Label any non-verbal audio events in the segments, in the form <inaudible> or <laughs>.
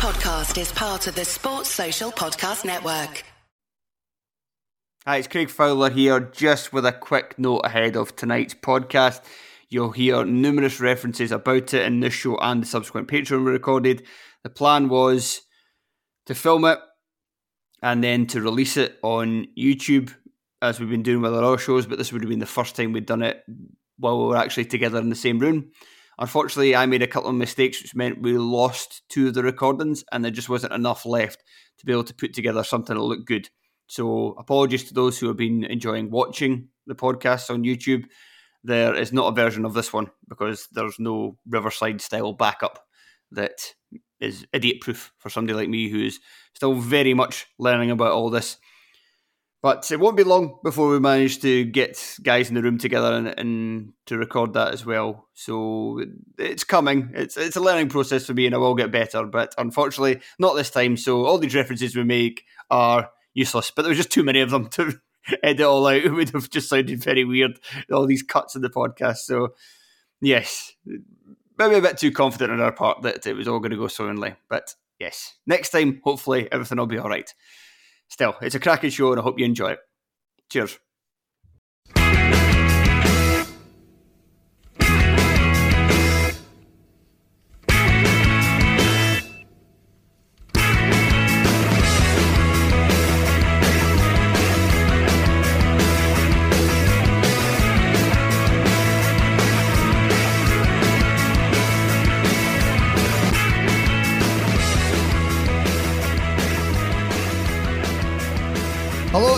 podcast is part of the Sports Social Podcast Network. Hi, it's Craig Fowler here, just with a quick note ahead of tonight's podcast. You'll hear numerous references about it in this show and the subsequent Patreon we recorded. The plan was to film it and then to release it on YouTube, as we've been doing with our other shows, but this would have been the first time we'd done it while we were actually together in the same room. Unfortunately, I made a couple of mistakes, which meant we lost two of the recordings, and there just wasn't enough left to be able to put together something that looked good. So, apologies to those who have been enjoying watching the podcast on YouTube. There is not a version of this one because there's no Riverside style backup that is idiot proof for somebody like me who is still very much learning about all this. But it won't be long before we manage to get guys in the room together and, and to record that as well. So it's coming. It's it's a learning process for me, and I will get better. But unfortunately, not this time. So all these references we make are useless. But there was just too many of them to <laughs> edit all out. <laughs> It would have just sounded very weird. All these cuts in the podcast. So yes, maybe a bit too confident on our part that it was all going to go swimmingly. But yes, next time, hopefully everything will be all right still, it's a cracking show and I hope you enjoy it. Cheers.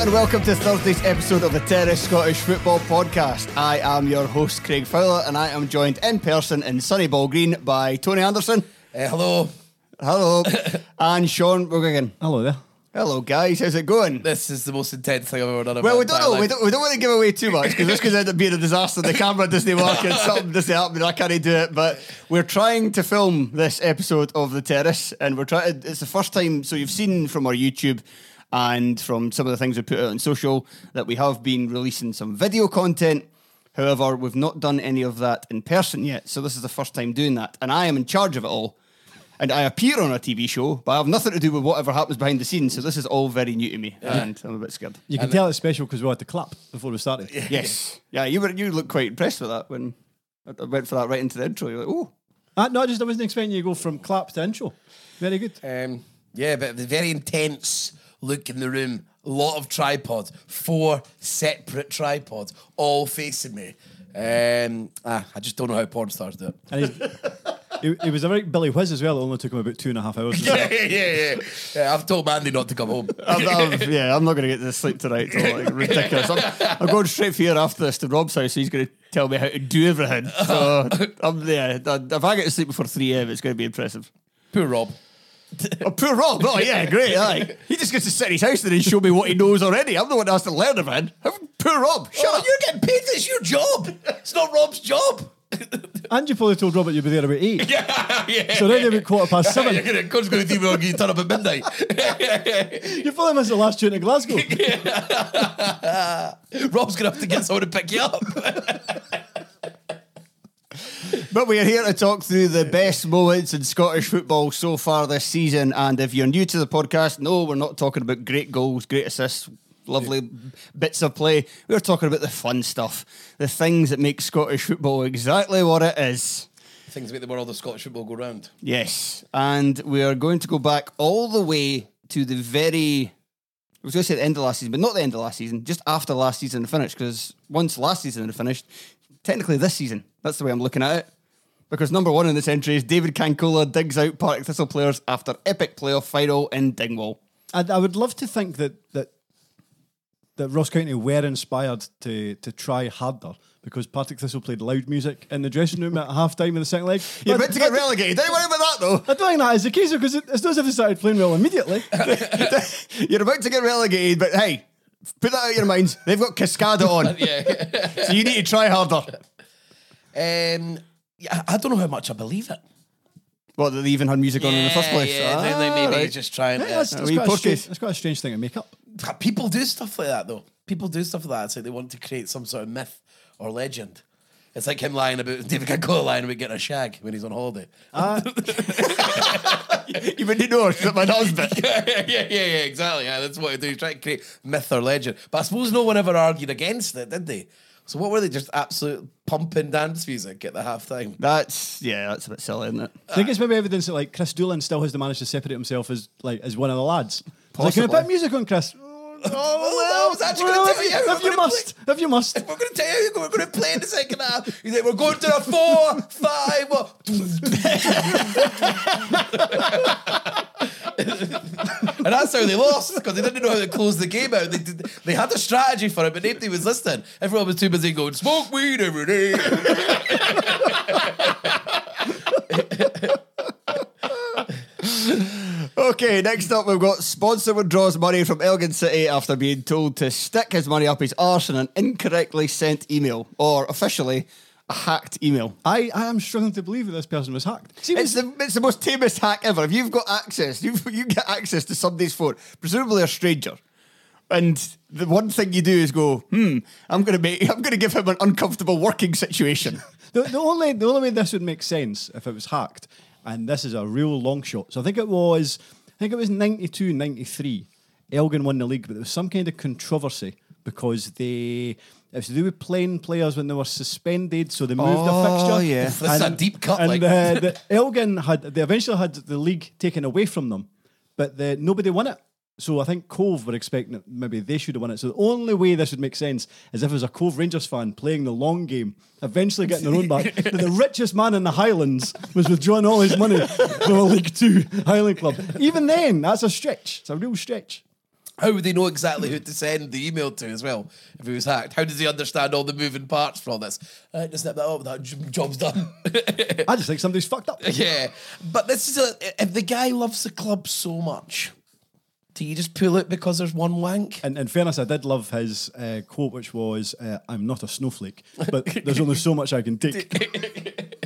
And welcome to Thursday's episode of the Terrace Scottish Football Podcast. I am your host, Craig Fowler, and I am joined in person in sunny Balgreen by Tony Anderson. Uh, hello. Hello. <laughs> and Shaughan McGuigan. Hello there. Hello, guys. How's it going? This is the most intense thing I've ever done. Well, we don't know. We don't, we don't want to give away too much because this could end up being a disaster. The camera doesn't work and <laughs> something doesn't happen and I can't do it. But we're trying to film this episode of The Terrace and we're trying. It's the first time. So you've seen from our YouTube and from some of the things we put out on social that we have been releasing some video content. However, we've not done any of that in person yet. So this is the first time doing that. And I am in charge of it all. And I appear on a TV show, but I have nothing to do with whatever happens behind the scenes. So this is all very new to me. And I'm a bit scared. You can tell it's special because we had to clap before we started. Yes. Yeah, you were you looked quite impressed with that when I went for that right into the intro. You're like, oh. Uh, no, I just I wasn't expecting you to go from clap to intro. Very good. Um, yeah, but the very intense look in the room. A lot of tripods, four separate tripods, all facing me. Um, ah, I just don't know how porn stars do it. And he's, he, he was a very Billy Whiz as well. It only took him about two and a half hours. <laughs> yeah, yeah, yeah, yeah. I've told Mandy not to come home. I'm, I'm- yeah, I'm not going to get to sleep tonight. Till, like, ridiculous. I'm, I'm going straight for here after this to Rob's house. He's going to tell me how to do everything. So I'm yeah. If I get to sleep before three a.m., it's going to be impressive. Poor Rob. Oh, poor Rob. Oh, yeah, <laughs> great. Aye. He just gets to sit in his house and then show me what he knows already. I'm the one that has to learn everything. Poor Rob. Shut Oh, up. you're getting paid. It's your job. It's not Rob's job. <laughs> And you probably told Robert you'd be there about eight. <laughs> yeah, yeah. So already about quarter past seven. You're seven. gonna, God's going to email you turn up at midnight. You probably missed the last tune in Glasgow. Rob's going to have to get someone to pick you up. But we are here to talk through the best moments in Scottish football so far this season. And if you're new to the podcast, no, we're not talking about great goals, great assists, lovely bits of play. We're talking about the fun stuff, the things that make Scottish football exactly what it is. Things that make the world of Scottish football go round. Yes. And we are going to go back all the way to the very. I was going to say the end of last season, but not the end of last season, just after last season finished. Because once last season had finished, technically this season, that's the way I'm looking at it. Because number one in this entry is David Cancola digs out Partick Thistle players after epic playoff final in Dingwall. And I would love to think that that that Ross County were inspired to to try harder because Partick Thistle played loud music in the dressing room at half time in the second leg. You're about to get relegated. Don't worry about that though. I don't think that is the case because it, it's not as if they started playing well immediately. <laughs> You're about to get relegated, but hey, put that out of your minds. They've got Cascada on. <laughs> Yeah. so you need to try harder. Um, yeah, I don't know how much I believe it. What, that they even had music on in the first place? Yeah, Ah, they, they maybe right. just trying Yeah, to. that's, that's wee quite a strange, porkies. that's quite a strange thing to make up. People do stuff like that though. People do stuff like that. It's like they want to create some sort of myth or legend. It's like him lying about <laughs> David Cancola lying about getting a shag when he's on holiday. Ah. <laughs> <laughs> You You wouldn't know it's my husband. yeah, yeah, yeah, yeah, exactly. Yeah, that's what I do. He's trying to create myth or legend. But I suppose no one ever argued against it, did they? So what were they? Just absolute pumping dance music at the half time. That's yeah, that's a bit silly, isn't it? Uh, I think it's maybe evidence that like Chris Doolan still has to manage to separate himself as like as one of the lads. Like, can I put music on, Chris? <laughs> Oh, oh, well, I was actually well, tell you if, if you must, if you must. We're going to tell you, we're going to play in the second half. He's like, we're going to the four, five. <laughs> and that's how they lost because they didn't know how to close the game out. They did, they had a strategy for it, but nobody was listening. Everyone was too busy going smoke weed every day. <laughs> Okay, next up we've got sponsor withdraws money from Elgin City after being told to stick his money up his arse in an incorrectly sent email, or officially a hacked email. I, I am struggling to believe that this person was hacked. See, It's the, it's the most tamest hack ever. If you've got access, you <laughs> you get access to somebody's phone, presumably a stranger, and the one thing you do is go, hmm, I'm gonna make, <laughs> I'm gonna give him an uncomfortable working situation. <laughs> the, the only the only way this would make sense if it was hacked, and this is a real long shot. So I think it was I think it was 92, 93. Elgin won the league, but there was some kind of controversy because they it was to do with playing players when they were suspended, so they moved Oh, the fixture. yeah. That's a deep cut, And like. uh, the Elgin had they eventually had the league taken away from them, but the, nobody won it. So I think Cove were expecting that maybe they should have won it. So the only way this would make sense is if it was a Cove Rangers fan playing the long game, eventually getting their own back. <laughs> the richest man in the Highlands was withdrawing all his money from a League Two Highland club. Even then, that's a stretch. It's a real stretch. How would they know exactly who to send the email to as well if he was hacked? How does he understand all the moving parts for all this? Uh, just snap that up, that job's done. I just think somebody's fucked up. <laughs> yeah, but this is a. If the guy loves the club so much, do you just pull it because there's one wank? And in fairness, I did love his uh, quote, which was, uh, "I'm not a snowflake, but there's only so much I can take." <laughs>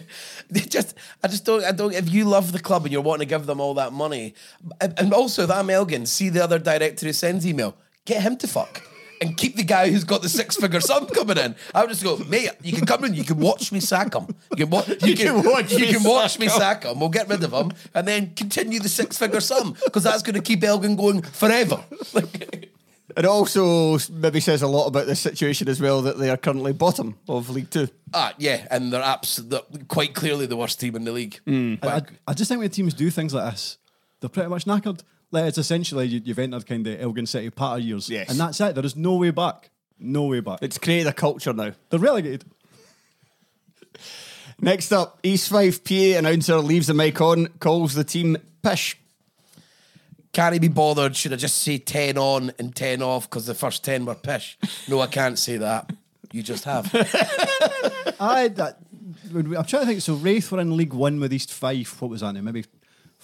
They just, I just don't, I don't. If you love the club and you're wanting to give them all that money, and and also if I'm Elgin, see the other director who sends email, get him to fuck. And keep the guy who's got the six-figure sum coming in. I would just go, mate. You can come in. You can watch me sack him. You can, wa- <laughs> you can watch You me can watch sack me him. sack him. We'll get rid of him, and then continue the six-figure sum because that's going to keep Elgin going forever. Like, <laughs> It also maybe says a lot about this situation as well that they are currently bottom of League Two. ah, yeah, and they're absolutely quite clearly the worst team in the league. Mm. I, I, I just think when teams do things like this, they're pretty much knackered. Like it's essentially you, you've entered kind of Elgin City patter years, Yes. and that's it. There is no way back. No way back. It's created a culture now. They're relegated. Next up, East Fife PA announcer leaves the mic on, calls the team pish. Can't he be bothered? Should I just say 10 on and 10 off because the first 10 were pish? No, I can't say that. You just have. <laughs> I, that, I'm trying to think. So Raith were in League One with East Fife. What was that? Now? Maybe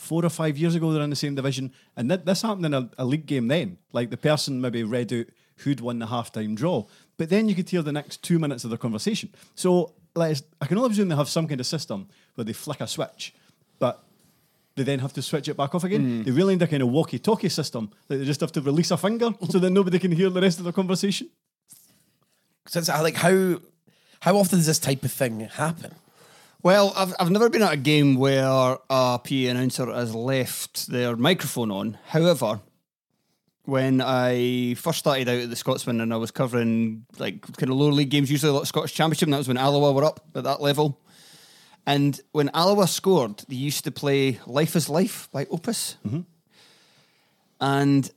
four or five years ago. They're in the same division, and th- this happened in a, a league game. Then, like the person maybe read out who'd won the halftime draw, but then you could hear the next two minutes of their conversation. So, like, I can only presume they have some kind of system where they flick a switch, but. They then have to switch it back off again. Mm. They really need a kind of walkie-talkie system. Like they just have to release a finger <laughs> so that nobody can hear the rest of the conversation. Since I like how how often does this type of thing happen? Well, I've, I've never been at a game where a PA announcer has left their microphone on. However, when I first started out at the Scotsman and I was covering like kind of lower league games, usually a lot of Scottish Championship, and that was when Alloa were up at that level. And when Alloa scored, they used to play Life is Life by Opus. Mm-hmm. And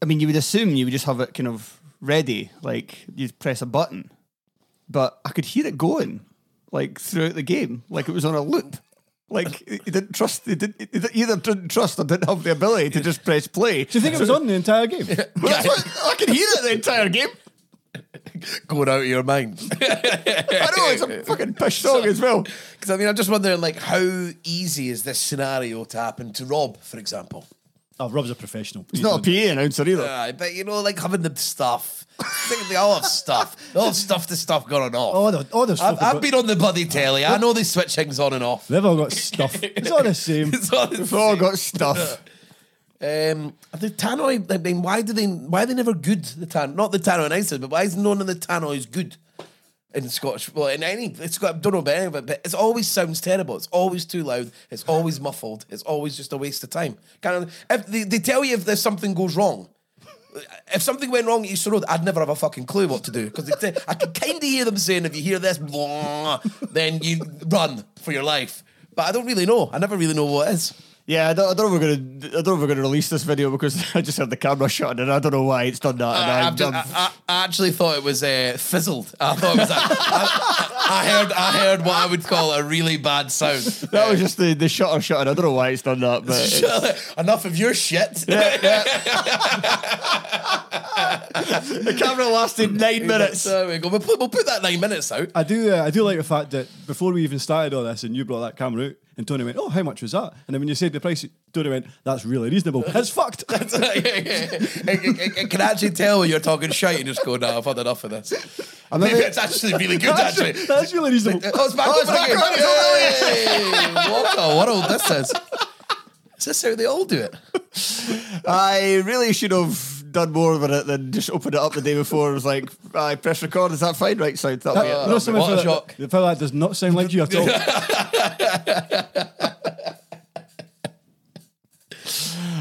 I mean, you would assume you would just have it kind of ready, like you'd press a button. But I could hear it going, like throughout the game, like it was on a loop. Like he didn't trust, he didn't, he either didn't trust or didn't have the ability to just press play. Do you think it was on the entire game? Well, that's what, I can hear it the entire game. <laughs> Going out of your mind. <laughs> I know it's a fucking pish song as well. Because I mean, I'm just wondering, like, how easy is this scenario to happen to Rob, for example? Oh, Rob's a professional. He's not a PA announcer either. Uh, but you know, like having the stuff. I think they all have stuff. They all have stuff to stuff going on. Oh, the, oh, there's I've, folk I've got- been on the bloody telly. I know they switch things on and off. They've all got stuff. It's all the <laughs> same. It's all the We've all same. got stuff. <laughs> Um, the tannoy. I mean, why do they? Why are they never good? The tan, not the tannoy announcers, but why is none of the tannoys good? In Scottish. Well, in any, it's got. I don't know about any of it, but it always sounds terrible. It's always too loud. It's always muffled. It's always just a waste of time. Kind of. If they, they tell you if there's something goes wrong. If something went wrong at Easter Road, I'd never have a fucking clue what to do because I can kind of hear them saying, "If you hear this, blah, then you run for your life." But I don't really know. I never really know what it is. Yeah, I don't, I don't know if we're gonna. I don't know if we're gonna release this video because <laughs> I just had the camera shut and I don't know why it's done that. and I, I'm- just- I'm- I, I actually thought it was uh, fizzled. I thought it was. A, I, I heard. I heard what I would call a really bad sound. <laughs> that was just the, the shutter shutting. I don't know why it's done that, but it's- <laughs> Enough of your shit. the camera lasted nine minutes. There we go. We'll put, we'll put that nine minutes out. I do. Uh, I do like the fact that before we even started all this, and you brought that camera out, and Tony went, "Oh, how much was that?" And then when you said the price, Tony went, "That's really reasonable." <laughs> It's fucked. <laughs> it, it- it can actually tell when you're talking shite and just go, "No, I've had enough of this." Maybe <laughs> maybe- it's actually really good. Actually, That's really reasonable. Oh, it's back Oh, it's back on! What a world this is. Is this how they all do it? I really should have done more with it than just opened it up the day before. It was like, I press record. Is that fine? Right, so that'll be it. You know something what a for shock. That, for that does not sound like you at all. <laughs>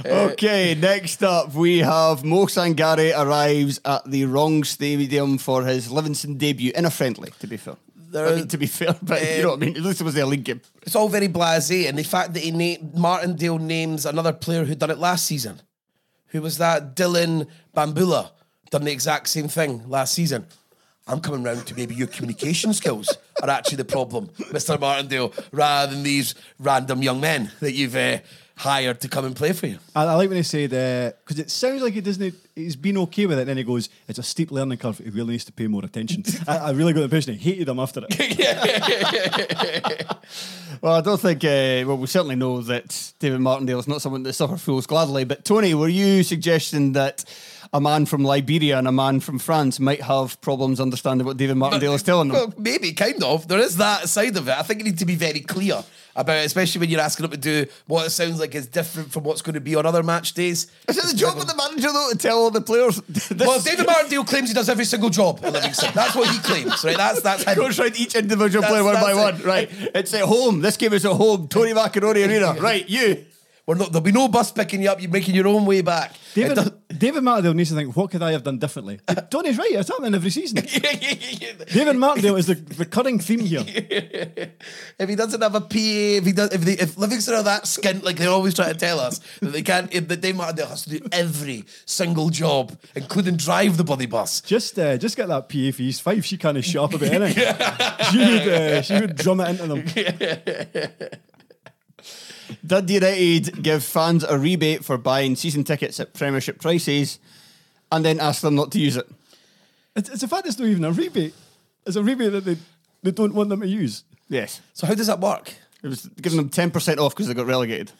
Uh, okay, next up we have Mo Sangare arrives at the wrong stadium for his Livingston debut in a friendly. To be fair, I mean, to be fair, <laughs> but you know what I mean. At least it was their league game. It's all very blasé, and the fact that he na- Martindale names another player who done it last season. Who was that? Dylan Bahamboula done the exact same thing last season. I'm coming round to maybe your communication skills are actually the problem, Mr. Martindale, rather than these random young men that you've uh, hired to come and play for you. I, I like when he said because it sounds like he doesn't. He's been okay with it. And then he goes, "It's a steep learning curve. He really needs to pay more attention." <laughs> I, I really got the impression he hated him after it. <laughs> <laughs> Well, I don't think. Uh, well, we certainly know that David Martindale is not someone that suffers fools gladly. But Tony, were you suggesting that a man from Liberia and a man from France might have problems understanding what David Martindale is telling them? Well, maybe, kind of. There is that side of it. I think you need to be very clear about it, especially when you're asking them to do what it sounds like is different from what's going to be on other match days. Is it the job of the manager though to tell all the players? <laughs> This Well, David Martindale claims he does every single job at Livingston. That's what he claims, right? That's that's him. goes round each individual That's- player one by that's one. Right, it's at home. This game is at home. Tony Macaroni Arena. <laughs> Right, you. We're not, there'll be no bus picking you up. You're making your own way back. David, David Martindale needs to think, "What could I have done differently?" <laughs> Tony's right. It's happening every season. <laughs> David Martindale is the recurring theme here. <laughs> if he doesn't have a PA, if he does, if, they, if Livingston are that skint, like they're always trying to tell us that they can't, if that Dave Martindale has to do every single job, including drive the bloody bus. Just, uh, just get that PA for East Fife. She kind of sharp about anything. she would, uh, she would drum it into them. Dundee United give fans a rebate for buying season tickets at Premiership prices, and then ask them not to use it. It's, it's a fact it's not even a rebate. It's a rebate that they, they don't want them to use. Yes, So how does that work? it was giving them ten percent off because they got relegated.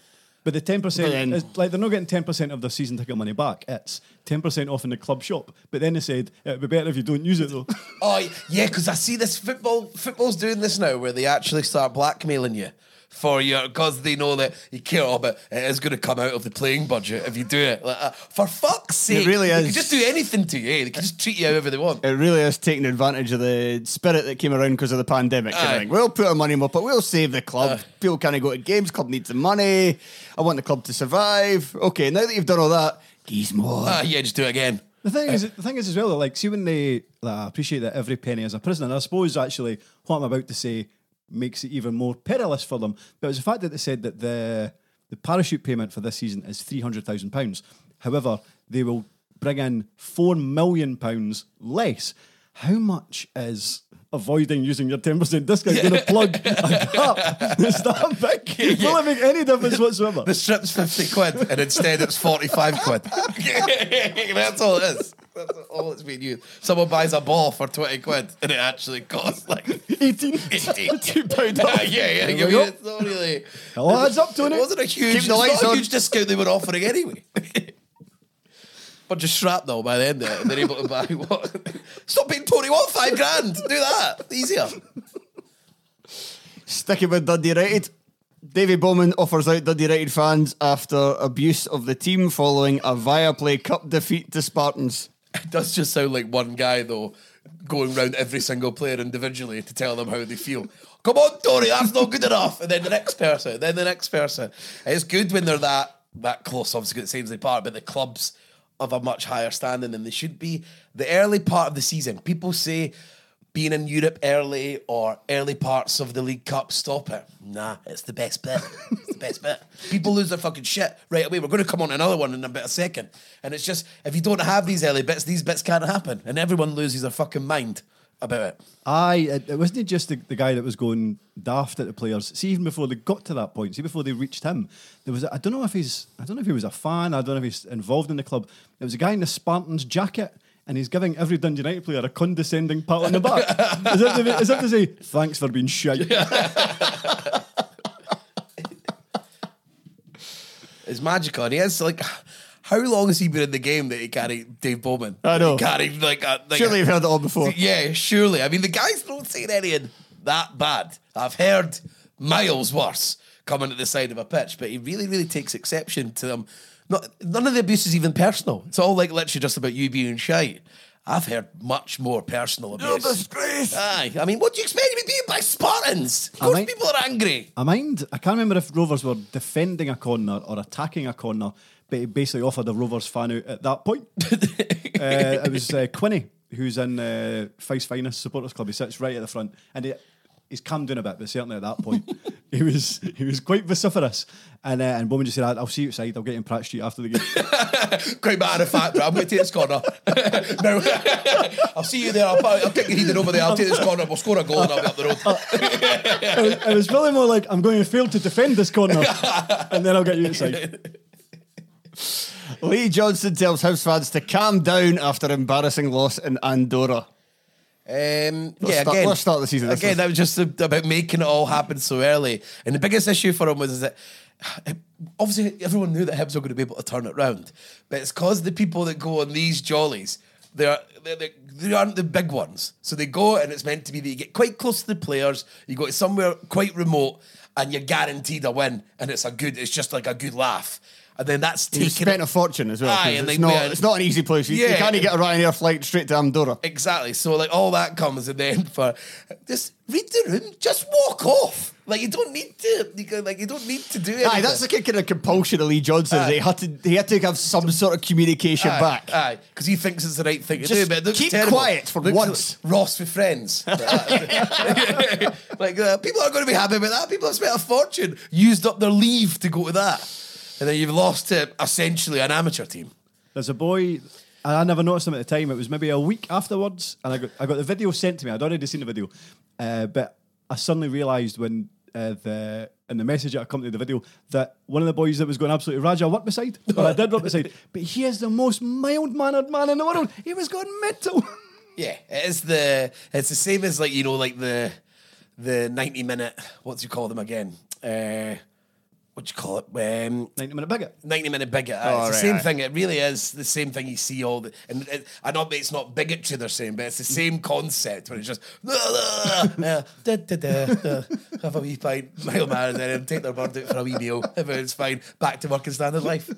But the 10% then- is like they're not getting ten percent of their season ticket money back. It's ten percent off in the club shop. But then they said it'd be better if you don't use it though. <laughs> Oh yeah, because I see this football. Football's doing this now, where they actually start blackmailing you for your because they know that you care all about it is going to come out of the playing budget if you do it. Like, uh, for fuck's sake, it really They is. can just do anything to you. eh? They can just treat you however they want. It really is taking advantage of the spirit that came around because of the pandemic. kind of thing. We'll put our money up, but we'll save the club. People can't go to games. Club needs the money. I want the club to survive. Okay, now that you've done all that, geez more. Ah, yeah, just do it again. The thing is, the thing is as well. Like, see when they, like, I appreciate that every penny is a prisoner. And I suppose actually what I'm about to say makes it even more perilous for them. But it's the fact that they said that the the parachute payment for this season is three hundred thousand pounds. However, they will bring in four million pounds less. How much is avoiding using your ten percent discount going to plug a gap <laughs> that's that big? Will it make any difference whatsoever? The strip's fifty quid, and instead it's forty-five quid. <laughs> That's all it is. That's all it's being used. Someone buys a ball for twenty quid, and it actually costs like 18. <laughs> two pound off. yeah, yeah. Yeah it's not really. It adds up, It wasn't a huge, Keep the lights not a on. huge discount they were offering anyway. Bunch of shrapnel by the end of it, they're able to buy <laughs> what? Stop being Tony what five grand? Do that easier. Sticking with Dundee United. David Bowman offers out Dundee United fans after abuse of the team following a Viaplay Cup defeat to Spartans. It does just sound like one guy though going round every single player individually to tell them how they feel. Come on, Tony, that's not good enough. And then the next person, then the next person. It's good when they're that that close, obviously, at Ainslie Park, but the clubs of a much higher standing than they should be. The early part of the season, people say being in Europe early or early parts of the League Cup, stop it. Nah, it's the best bit. It's the best bit. <laughs> People lose their fucking shit right away. We're going to come on another one in a bit a second. And it's just, if you don't have these early bits, these bits can't happen. And everyone loses their fucking mind about it. Aye, it, it wasn't just the, the guy that was going daft at the players. See, even before they got to that point, see before they reached him, there was I don't know if he's I don't know if he was a fan, I don't know if he's involved in the club. There was a guy in the Spartans jacket. And he's giving every Dundee United player a condescending pat on the back. <laughs> as, if to, as if to say, thanks for being shite. <laughs> It's magical. And he has like, how long has he been in the game that he carried Dave Bowman? I know. He carried like a. Like surely you've heard it all before. <laughs> Yeah, surely. I mean, the guys don't say anything that bad. I've heard miles worse coming at the side of a pitch, but he really, really takes exception to them. Not, none of the abuse is even personal. It's all like literally just about you being shite. I've heard much more personal abuse. disgrace. Aye. I mean, what do you expect me to be beaten by Spartans? Of I course, might- people are angry. I mind, I can't remember if Rovers were defending a corner or attacking a corner, but he basically offered a Rovers fan out at that point. <laughs> uh, it was uh, Quinny, who's in uh, Fice Finest Supporters Club. He sits right at the front, and he, he's calmed down a bit, but certainly at that point, he was he was quite vociferous. And uh, and Bowman just said, "I'll see you outside. I'll get you in Pratt Street after the game." <laughs> Quite matter of fact, I'm going to take this corner. <laughs> no, <laughs> I'll see you there. I'll, I'll take your heathen over there. I'll take this corner. We'll score a goal and I'll be up the road. it, was, it was really more like, "I'm going to fail to defend this corner, and then I'll get you inside." Lee Johnson tells house fans to calm down after embarrassing loss in Andorra. Um, yeah, start- again, let's start the season. Again, that was just about making it all happen so early. And the biggest issue for him was is that <sighs> obviously everyone knew that Hibs were going to be able to turn it round, but it's because the people that go on these jollies. They're, they're, they they aren't the big ones. So they go and it's meant to be that you get quite close to the players, you go to somewhere quite remote, and you're guaranteed a win. And it's a good, it's just like a good laugh. And then that's He taken. spent a fortune as well. Aye, and it's, not, yeah. it's not an easy place. You, you can't even get a Ryanair flight straight to Andorra. Exactly. So like all that comes and then for just read the room, just walk off. Like you don't need to. You can, like you don't need to do it. Aye, that's the kind of compulsion of Lee Johnson. He had to he had to have some sort of communication back. Aye, because he thinks it's the right thing to Just do. But keep terrible. quiet for Looks once. like Ross with friends. <laughs> <laughs> like uh, people are going to be happy about that. People have spent a fortune, used up their leave to go to that, and then you've lost to essentially an amateur team. There's a boy. I never noticed him at the time. It was maybe a week afterwards, and I got I got the video sent to me. I'd already seen the video, uh, but I suddenly realised when uh, the in the message that accompanied the video that one of the boys that was going absolutely Raja I worked beside, or I did work beside, <laughs> but he is the most mild mannered man in the world. He was going mental. Yeah, it is the it's the same as like you know like the the ninety minute what do you call them again? Uh, what do you call it? Um, Ninety minute bigot. 90 minute bigot. Oh, it's the same aye. thing. It really is the same thing you see all the. And it, I know it's not bigotry they're saying, but it's the same concept where it's just. <laughs> uh, da, da, da, da, have a wee pint, mile man, and then take their bird out for a wee meal. Everything's fine. Back to working standard life. <laughs>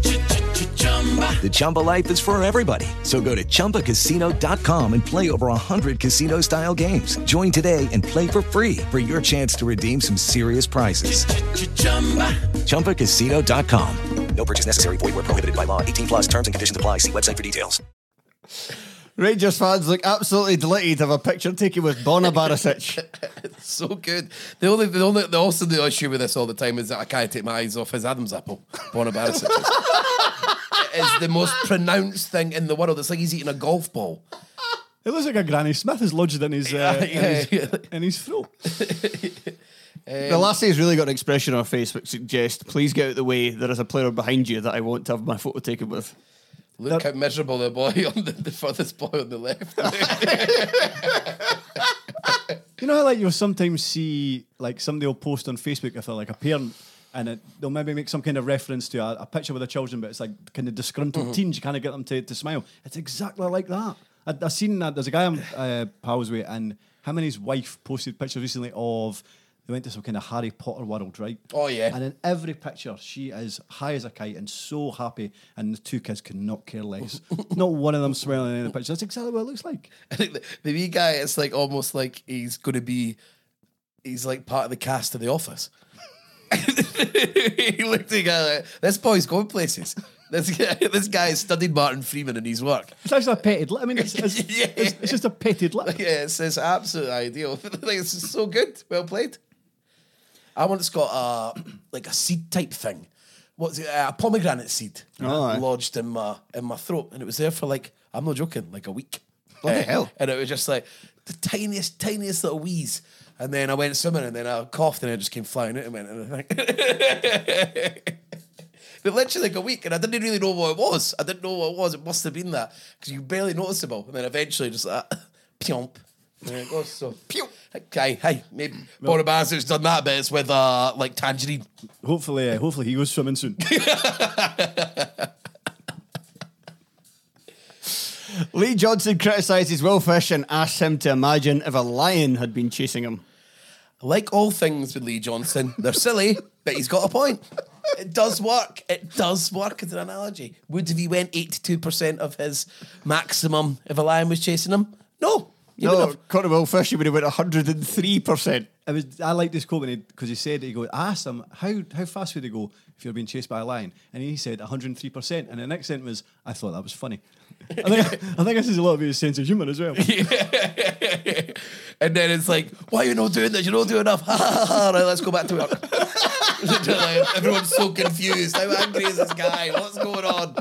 The Chumba life is for everybody. So go to ChumbaCasino.com and play over 100 casino-style games. Join today and play for free for your chance to redeem some serious prizes. ChumbaCasino.com. No purchase necessary. Void where prohibited by law. 18 plus terms and conditions apply. See website for details. Rangers fans look absolutely delighted to have a picture taken with Borna Barisic. <laughs> so good. The only, the only, the also the issue with this all the time is that I can't take my eyes off his Adam's apple. Borna Barisic <laughs> is, is the most pronounced thing in the world. It's like he's eating a golf ball. It looks like a Granny Smith is lodged in his, <laughs> uh, Yeah, in, his yeah. in his throat. the lassie's really got an expression on her face which suggests, please get out of the way, there is a player behind you that I want to have my photo taken with. Look how miserable the boy <laughs> on the, the furthest boy on the left. <laughs> You know how like you'll sometimes see like somebody will post on Facebook if they're like a parent and it, they'll maybe make some kind of reference to a, a picture with the children, but it's like kind of disgruntled teens. You kind of get them to, to smile. It's exactly like that. I, have seen that. There's a guy I'm uh, pals with, and him and his wife posted pictures recently of they went to some kind of Harry Potter world, right? Oh, yeah. And in every picture, she is high as a kite and so happy, and the two kids could not care less. <laughs> not one of them smiling in the picture. That's exactly what it looks like. I think the, the wee guy, it's like almost like he's going to be, he's like part of the cast of The Office. <laughs> he looked at the guy like, this boy's going places. <laughs> This guy, this guy has studied Martin Freeman in his work. It's actually a petted lip. I mean, it's, it's, <laughs> Yeah. it's, it's just a petted lip. Yeah, it's, it's absolute ideal. like, it's so good. Well played. I once got a <clears throat> like a seed type thing. What's it? A pomegranate seed Oh, aye. lodged in my in my throat, and it was there for like I'm not joking, like a week. Bloody Eh, hell. And it was just like the tiniest, tiniest little wheeze. And then I went swimming, and then I coughed, and it just came flying out and went. And I think. <laughs> But literally like a week, and I didn't really know what it was. I didn't know what it was. It must have been that because you barely noticeable, and then eventually just like <laughs> pyomp, there it goes. So pyomp. Okay, hey, maybe Boris Bassett's done that, but it's with uh like tangerine. Hopefully, uh, hopefully he goes swimming soon. <laughs> Lee Johnson criticises Will Fish and asks him to imagine if a lion had been chasing him. Like all things with Lee Johnson, they're silly, but he's got a point. It does work. It does work as an analogy. Would if he went eighty-two percent of his maximum if a lion was chasing him? No. He would No, have- according to Will Fish, he would have went 103%. It was. I like this quote because he, said he go. I asked him how how fast would he go if you're being chased by a lion, and he said 103 percent. And the next sentence was, I thought that was funny. I think I think this is a lot of his sense of humour as well. <laughs> and then it's like, why are you not doing this? You're not doing enough. <laughs> Right, let's go back to work. <laughs> Everyone's so confused. How angry is this guy? What's going on?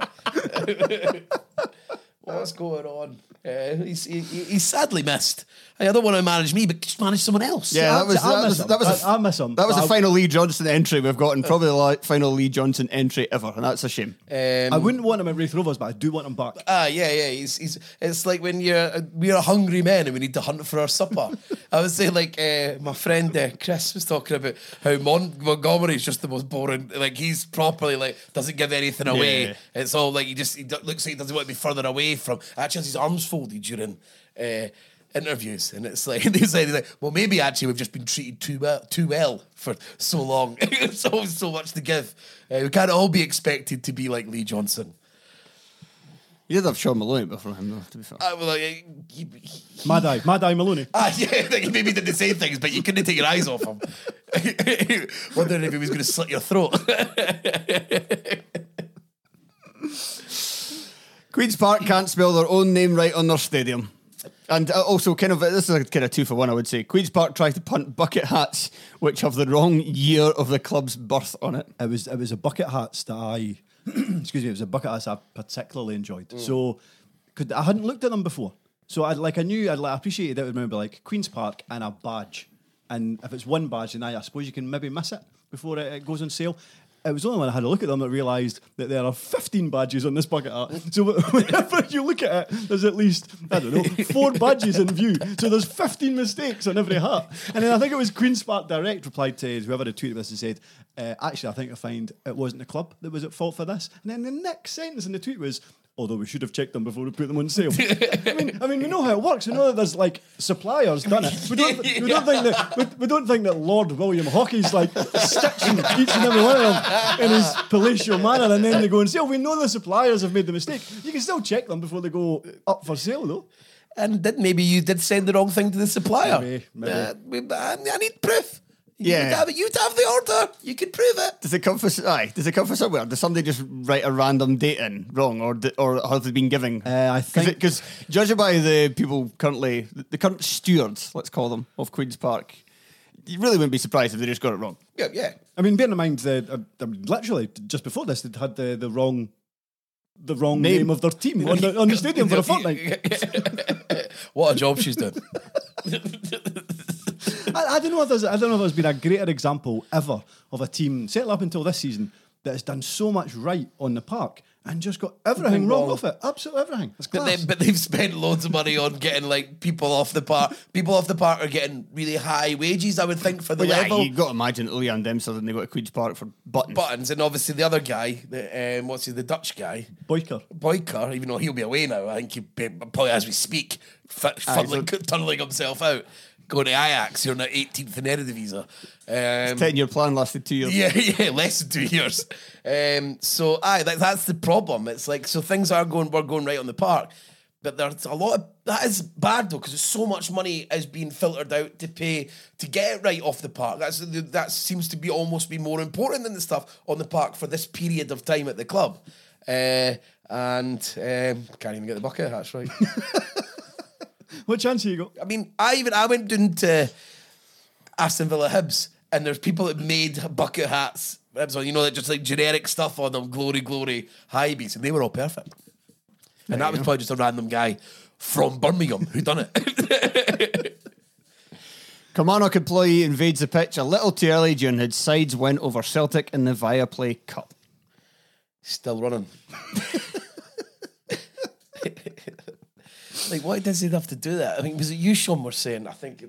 What's going on? Uh, he's, he, he's sadly missed. Hey, I don't want to manage me, but just manage someone else. Yeah, that was I that miss was him. that was I- I miss him, That was the final Lee Johnson entry we've got, and probably the li- final Lee Johnson entry ever, and that's a shame. Um, I wouldn't want him at Raith Rovers, but I do want him back. Ah, yeah, yeah. He's, he's, it's like when you're we're hungry men and we need to hunt for our supper. <laughs> I would say like uh, my friend uh, Chris was talking about how Mon- Montgomery's just the most boring. Like he's properly like doesn't give anything away. Yeah. It's all like he just he do- looks like he doesn't want to be further away from. Actually, has his arms folded during. Uh, interviews and it's like <laughs> they say like well maybe actually we've just been treated too well too well for so long <laughs> it's always so much to give uh, we can't all be expected to be like Lee Johnson You did have Shaun Maloney before him, though, to be fair. uh, well, like, he, he, Mad Eye, Mad Eye Maloney. <laughs> Ah, yeah, like he maybe did the same things, but you couldn't take your eyes off him. Wondering if he was going to slit your throat. Queen's Park can't spell their own name right on their stadium. And uh, also, kind of, this is a kind of two for one, I would say. Queen's Park tried to punt bucket hats, which have the wrong year of the club's birth on it. It was it was a bucket hats that I <clears throat> excuse me, it was a bucket hats I particularly enjoyed. So could I hadn't looked at them before. So I like I knew I'd like, I appreciated it would remember like Queen's Park and a badge. And if it's one badge, then I, I suppose you can maybe miss it before it, it goes on sale. It was only when I had a look at them that I realised that there are 15 badges on this bucket hat. So <laughs> whenever you look at it, there's at least, I don't know, four badges in view. So there's 15 mistakes on every hat. And then I think it was Queen's Park Direct replied to whoever had tweeted this and said, uh, actually, I think I find it wasn't the club that was at fault for this. And then the next sentence in the tweet was, although we should have checked them before we put them on sale. <laughs> I mean, I mean, we know how it works. We know that there's like suppliers done it. We don't, we don't think that we, we don't think that Lord William Haughey's like stitching each and every one of them in his palatial manner, and then they go on sale. We know the suppliers have made the mistake. You can still check them before they go up for sale, though. and did, maybe you did send the wrong thing to the supplier. Maybe, maybe. Uh, I need proof. Yeah. You'd have, it- you'd have the order. You could prove it. Does it come from, aye, does it come from somewhere? Does somebody just write a random date in wrong, or d- or have they been giving? Uh, I think- because judging by the people currently, the current stewards, let's call them, of Queens Park, you really wouldn't be surprised if they just got it wrong. Yeah, yeah. I mean, bearing in mind that uh, I mean, literally just before this, they'd had the, the wrong. The wrong Name. name, of their team on the, on the stadium for a <laughs> fortnight. <laughs> what a job she's done. <laughs> I, I don't know if there's I don't know if there's been a greater example ever of a team, certainly up until this season, that has done so much right on the park and just got everything wrong wrong. with it. Absolutely everything. It's But, then, but they've spent loads of money on getting like people off the park. People off the park are getting really high wages, I would think, for the But yeah, level. you got to imagine that Leanne Dempster and they go to Queen's Park for buttons. Buttons and obviously the other guy, the, um, what's he, the Dutch guy, Beuker. Beuker, even though he'll be away now, I think he probably as we speak, f- fuddling, tunneling himself out, going to Ajax. You're the 18th in Eredivisie. Um, Ten year plan lasted two years. yeah, <laughs> yeah, less than two years. Um, so, aye, that, that's the problem. It's like so things are going, we're going right on the park, but there's a lot of that is bad though because so much money is being filtered out to pay to get it right off the park. That's that seems to be almost be more important than the stuff on the park for this period of time at the club. Uh, and um, can't even get the bucket. That's right. <laughs> What chance have you got? I mean, I even I went down to Aston Villa Hibs, and there's people that made bucket hats. Hibs on, you know, that just like generic stuff on them, glory, glory, Hibees, and they were all perfect. And that was probably just a random guy from Birmingham who done it. <laughs> Kilmarnock employee invades the pitch a little too early during his side's win over Celtic in the Viaplay Cup. Still running. <laughs> like, why does he have to do that? I mean, was it you, Shaughan, were saying? I think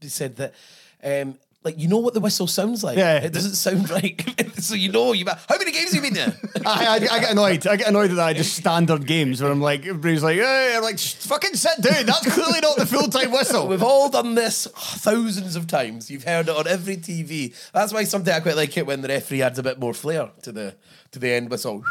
they, said that, um, like, you know what the whistle sounds like. Yeah. It doesn't sound <laughs> right. so you know, you've how many games have you been there? <laughs> I, I, I get annoyed. I get annoyed at that. Just standard games where I'm like, everybody's like, hey, I'm like, fucking sit down. That's clearly not the full time whistle. <laughs> We've all done this thousands of times. You've heard it on every TV. That's why sometimes I quite like it when the referee adds a bit more flair to the to the end whistle.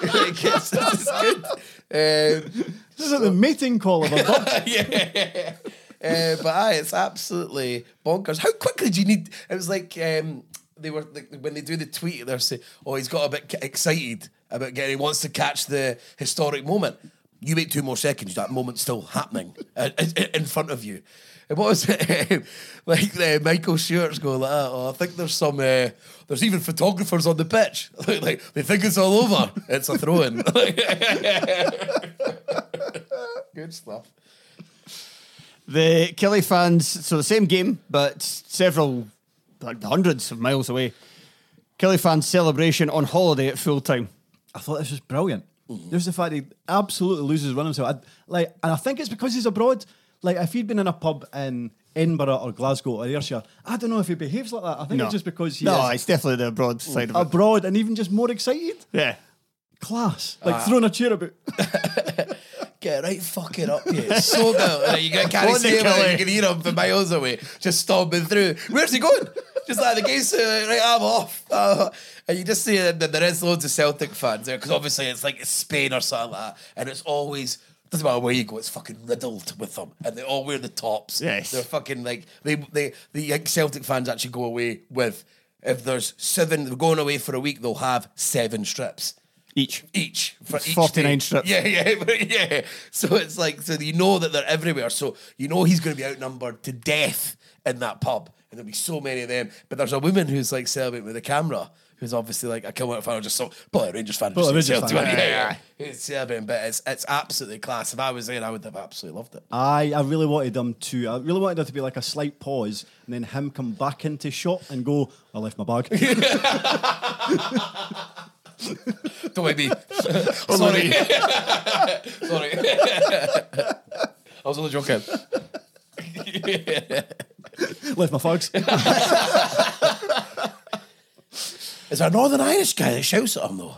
Like, it's, it's good. Um, This is like the mating call of a bird. <laughs> yeah. Uh, but aye, it's absolutely bonkers. How quickly do you need? It was like um, they were like, when they do the tweet, they're saying, "Oh, he's got a bit excited about getting. He wants to catch the historic moment." You wait two more seconds, that moment's still happening uh, in- in front of you. And <laughs> what was it? <laughs> like uh, Michael Stewart's going like, that, "Oh, I think there's some. Uh, there's even photographers on the pitch. <laughs> like they think it's all over. It's a throw-in. Good stuff. The Killie fans, so the same game, but several, like hundreds of miles away. Killie fans celebration on holiday at full time. I thought this was brilliant. There's the fact he absolutely loses one himself. I, like, and I think it's because he's abroad. Like, if he'd been in a pub in Edinburgh or Glasgow or Ayrshire, I don't know if he behaves like that. I think it's just because he no, it's definitely the broad side of it. abroad and even just more excited. Yeah. Class. Like throwing a chair about. <laughs> Get right fucking up here. It's so good. And you can carry What the Steve out, Kelly? you can hear him from miles away, just stomping through. Where's he going? Just like the game's uh, right, I'm off. Uh, and you just see that there is loads of Celtic fans there because obviously it's like Spain or something like that, and it's always doesn't matter where you go, it's fucking riddled with them, and they all wear the tops. Yes. they're fucking like they they the Celtic fans actually go away with if there's seven, they're going away for a week, they'll have seven strips Each. each for each 49 day. strips. Yeah, yeah, <laughs> yeah. So it's like so you know that they're everywhere. So you know he's going to be outnumbered to death in that pub, and there'll be so many of them. But there's a woman who's like celebrating with a camera. Who's obviously like a Kilmarnock fan, or just so, probably a Rangers fan. Probably just a Rangers fan, Yeah, yeah, yeah. Who's celebrating, but it's it's absolutely class. If I was there, I would have absolutely loved it. I, I really wanted them to. I really wanted there to be like a slight pause and then him come back into shot and go, I left my bag. <laughs> Don't mind me. <laughs> Sorry. <laughs> Sorry. I was only joking. left my fags. Is there a Northern Irish guy that shouts at him though?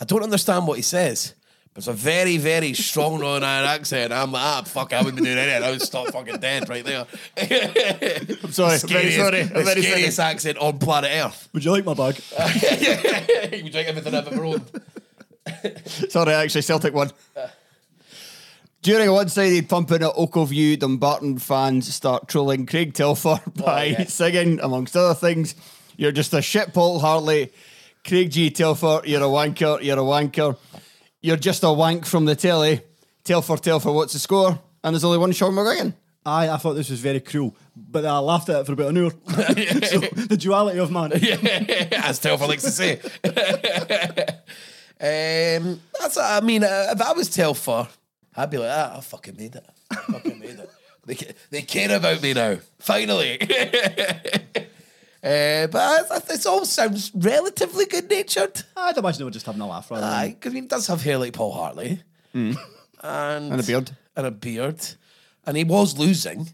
I don't understand what he says. But it's a very, very strong Northern Ireland accent. I'm like, ah, fuck, I wouldn't be doing anything. I would stop fucking dead right there. <laughs> I'm sorry. I'm very sorry. I'm The very sorry. scariest accent on planet Earth. Would you like my bag? <laughs> you drink everything I've ever owned. <laughs> Sorry, actually, Celtic won. During a one-sided pumping at Ochilview, Dumbarton fans start trolling Craig Telfer by yeah. singing, amongst other things, "You're just a shit, Paul Hartley." Craig G. Telfer, you're a wanker. You're a wanker. You're just a wank from the telly. Telfer, Telfer, what's the score? And there's only one Shaughan McGuigan. I, I thought this was very cruel, but I laughed at it for about an hour. <laughs> so the duality of man. <laughs> As Telfer likes to say. <laughs> um, that's I mean. Uh, if I was Telfer, I'd be like, ah, I fucking made it. I fucking made it. They, they care about me now. Finally. Uh, but I, I, it all sounds relatively good natured. I'd imagine they were just having a laugh rather than Aye, 'cause, I mean, he does have hair like Paul Hartley. And, And a beard. And a beard. And he was losing.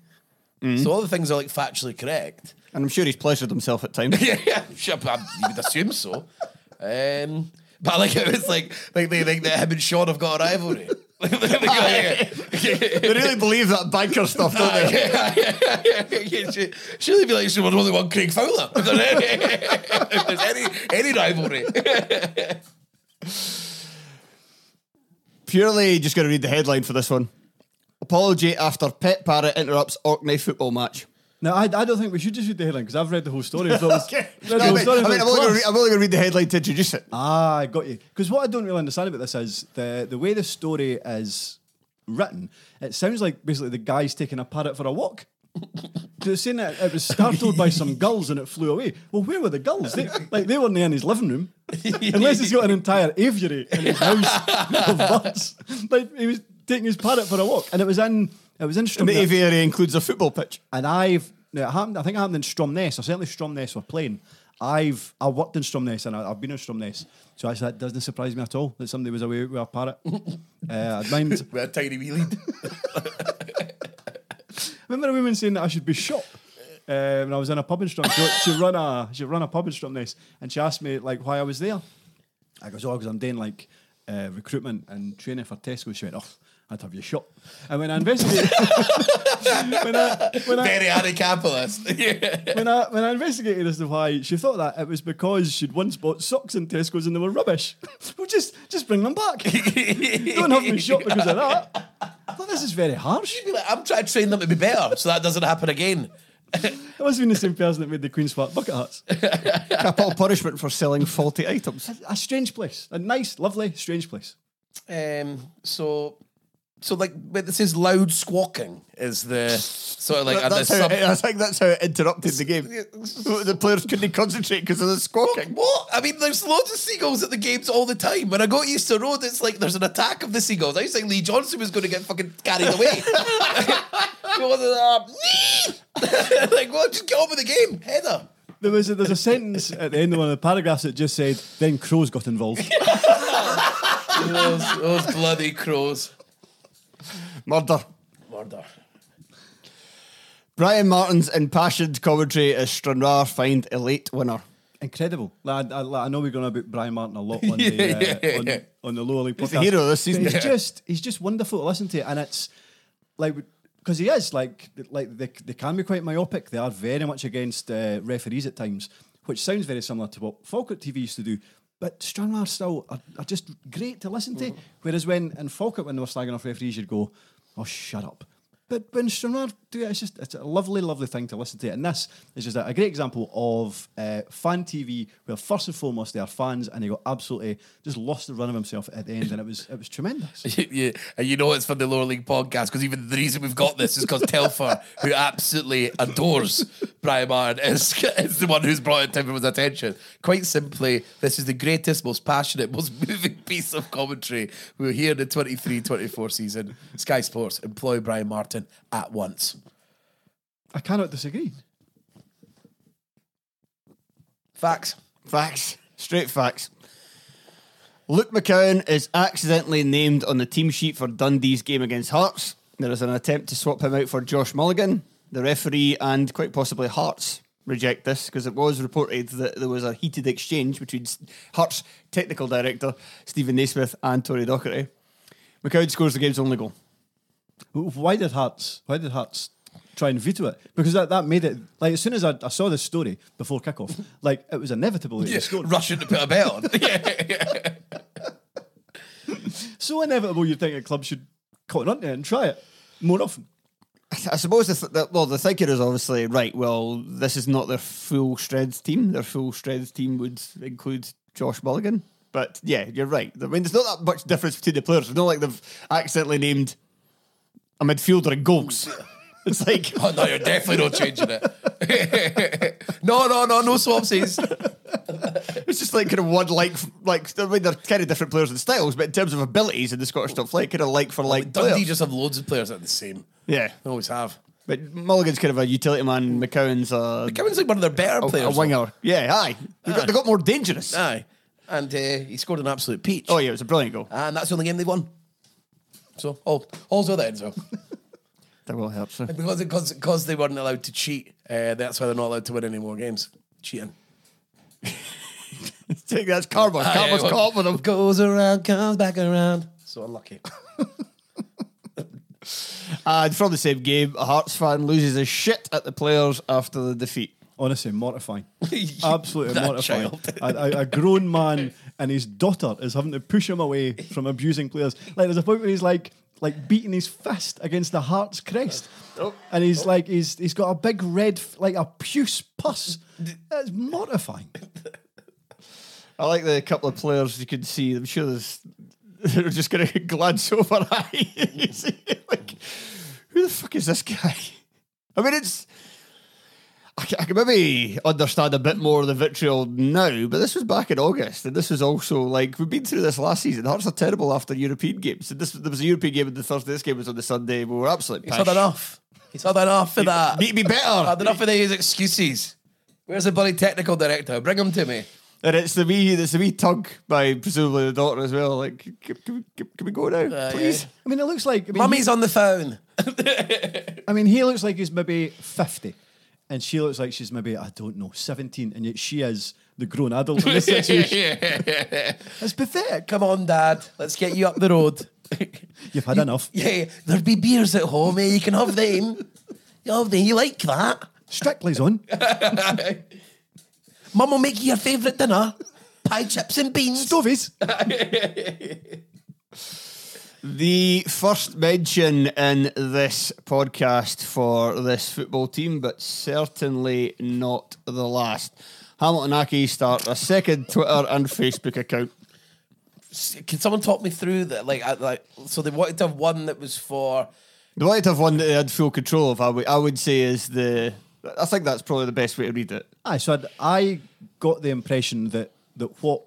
So all the things are like factually correct. And I'm sure he's pleasured himself at times. <laughs> yeah, yeah, sure, you would assume so. Um, but like it was like like they think that him and Shaughan have eh, <laughs> got a rivalry. <laughs> they really believe that banker stuff, don't they? <laughs> Surely be like someone only one Craig Fowler. If there's any, if there's any, any rivalry. Purely just going to read the headline for this one. Apology after Pet Parrot interrupts Orkney football match. No, I, I don't think we should just read the headline because I've read the whole story. I thought it was- Okay. read the No, whole mean, story, I mean, I'm it only going to read the headline to introduce it. Ah, I got you. Because what I don't really understand about this is the the way the story is written. It sounds like basically the guy's taking a parrot for a walk. <laughs> They're saying that it was startled by some gulls and it flew away. Well, where were the gulls? They, like they weren't in his living room, <laughs> unless he's got an entire aviary in his house <laughs> of birds. Like he was taking his parrot for a walk, and it was in it was in And the Stromness. aviary includes a football pitch. And I've now it happened. I think it happened in Stromness, or certainly Stromness were playing. I've I worked in Stromness and I, I've been in Stromness, so actually that doesn't surprise me at all that somebody was away with a parrot. <laughs> uh, I'd mind. <laughs> With a tiny wee lead. <laughs> Remember a woman saying that I should be shot uh, when I was in a pub in. She, she run a she run a pub in Stromness, and she asked me like why I was there. I goes, oh, because I'm doing like uh, recruitment and training for Tesco. She went, oh, I'd have you shot. And when I investigated, <laughs> when I when I, Very anti-capitalist. <laughs> when I when I investigated as to why she thought that it was because she'd once bought socks in Tesco's and they were rubbish. <laughs> well, just just bring them back. Don't have me shot because of that. I thought this is very harsh. Like, I'm trying to train them to be better so that doesn't happen again. It must have been the same person that made the Queen's Park bucket hats. Capital punishment for selling faulty items. A strange place, a nice, lovely, strange place. Um, so, so like, but this is loud squawking is the sort of like and the that's how, sub- I think that's how it interrupted the game. the players couldn't concentrate because of the squawking. What? I mean, there's loads of seagulls at the games all the time. When I go to Easter Road, it's like there's an attack of the seagulls. I used to think Lee Johnson was going to get fucking carried away. Go on, uh, like, what? Just get on with the game. Heather. There was a, there's a sentence at the end of one of the paragraphs that just said, "Then crows got involved." <laughs> Those, those bloody crows. Murder. Murder. Brian Martin's impassioned commentary as Stranraer find elite winner. Incredible. Like, I, I, I know we're going to about Brian Martin a lot <laughs> on the uh, yeah, on, yeah. on the lower league podcast. He's the hero this season. But He's just he's just wonderful to listen to, and it's like because he is like like they, they can be quite myopic. They are very much against uh, referees at times, which sounds very similar to what Falkirk TV used to do. But Stranraer still are, are just great to listen to. Mm-hmm. Whereas when in Falkirk when they were slagging off referees, you'd go, "Oh, shut up." But when Stranraer do it, it's just it's a lovely, lovely thing to listen to. And this is just a, great example of uh, fan TV, where first and foremost they are fans, and he got absolutely just lost the run of himself at the end, and it was it was tremendous. <laughs> yeah, and you know it's for the lower league podcast because even the reason we've got this is because Telfer, <laughs> who absolutely adores Brian Martin, is, is the one who's brought it to everyone's attention. Quite simply, this is the greatest, most passionate, most <laughs> moving piece of commentary we'll hear in the 23-24 season. Sky Sports employ Brian Martin at once. I cannot disagree. Facts. Facts. Straight facts. Luke McCowan is accidentally named on the team sheet for Dundee's game against Hearts. There is an attempt to swap him out for Josh Mulligan. The referee and quite possibly Hearts reject this because it was reported that there was a heated exchange between Hearts technical director Steven Naismith and Tony Docherty. McCowan scores the game's only goal. Why did Hearts? Why did Hearts try and veto it? Because that, that made it like as soon as I, I saw this story before kickoff, like it was inevitable. That he Yeah, scored. rushing to put a bet on. <laughs> yeah. So inevitable, you'd think a club should cotton on to it and try it more often. I suppose the, th- the well, the thinking is obviously right. Well, this is not their full Shreds team. Their full Shreds team would include Josh Mulligan. But yeah, you're right. I mean, there's not that much difference between the players. It's not like they've accidentally named a midfielder in goals. <laughs> It's like <laughs> Oh no, you're definitely not changing it. <laughs> no, no, no, no swapsies. it's just like kind of one like like I mean they're kind of different players and styles, but in terms of abilities in the Scottish top flight, kind of like for like Dundee players. just have loads of players that are the same. yeah. They always have. But Mulligan's kind of a utility man. McCowan's a, Cowan's like one of their better a, players. a winger. Yeah, aye. They got, they got more dangerous. Aye. And uh, he scored an absolute peach. Oh, yeah, it was a brilliant goal. And that's the only game they won. So, all, all's well then, so. <laughs> That will help, so. Because, because, because they weren't allowed to cheat, uh, that's why they're not allowed to win any more games. Cheating. <laughs> Take that's karma. Aye, Karma's aye, caught with them. Goes around, comes back around. So unlucky. <laughs> And from the same game, a Hearts fan loses his shit at the players after the defeat. Honestly, mortifying. <laughs> Absolutely That mortifying. child. A, a, a grown man and his daughter is having to push him away from abusing players. Like there's a point where he's like like beating his fist against the Heart's crest, oh. and he's oh. like he's he's got a big red like a puce pus. It's mortifying. I like the couple of players you can see. I'm sure there's <laughs> they're just going <laughs> to glance over. <laughs> See, like, who the fuck is this guy? I mean, it's. I can, I can maybe understand a bit more of the vitriol now, but this was back in August, and this was also like we've been through this last season. Hearts are terrible after European games. And this there was a European game, and the Thursday. this game was on the Sunday. We were absolutely He's pissed. had enough. He's had enough of that. Need to be better. Had enough of these excuses. Where's the bloody technical director? Bring him to me. And it's the wee, it's the wee tug by presumably the daughter as well. Like, can, can, we, can, can we go now, Uh, please? yeah. I mean, it looks like I mean, Mummy's on the phone. <laughs> I mean, he looks like he's maybe 50, and she looks like she's maybe, I don't know, 17, and yet she is the grown adult in this <laughs> situation. <laughs> It's pathetic. Come on, Dad. Let's get you up the road. <laughs> You've had enough. Yeah, there'd be beers at home. eh? You can have them. You have them. You like that? Strictly's on. Mum will make you your favourite dinner. Pie, chips and beans. Stovies. The first mention in this podcast for this football team, but certainly not the last. Hamilton Accies start a second Twitter and Facebook account. Can someone talk me through that? Like, I, like, so they wanted to have one that was for. The way to have one that they had full control of, I would, I would say, is the. I think that's probably the best way to read it. Aye, so I'd, I got the impression that, that what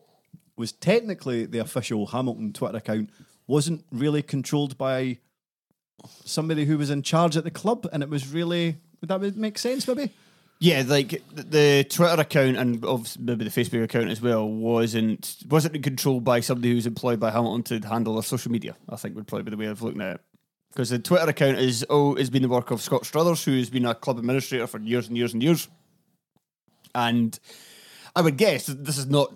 was technically the official Hamilton Twitter account wasn't really controlled by somebody who was in charge at the club, and it was really. Would that would make sense, maybe? Yeah, like the Twitter account and maybe the Facebook account as well wasn't wasn't controlled by somebody who was employed by Hamilton to handle their social media. I think would probably be the way of looking at it. Because the Twitter account is oh has been the work of Scott Struthers, who's been a club administrator for years and years and years. And I would guess this is not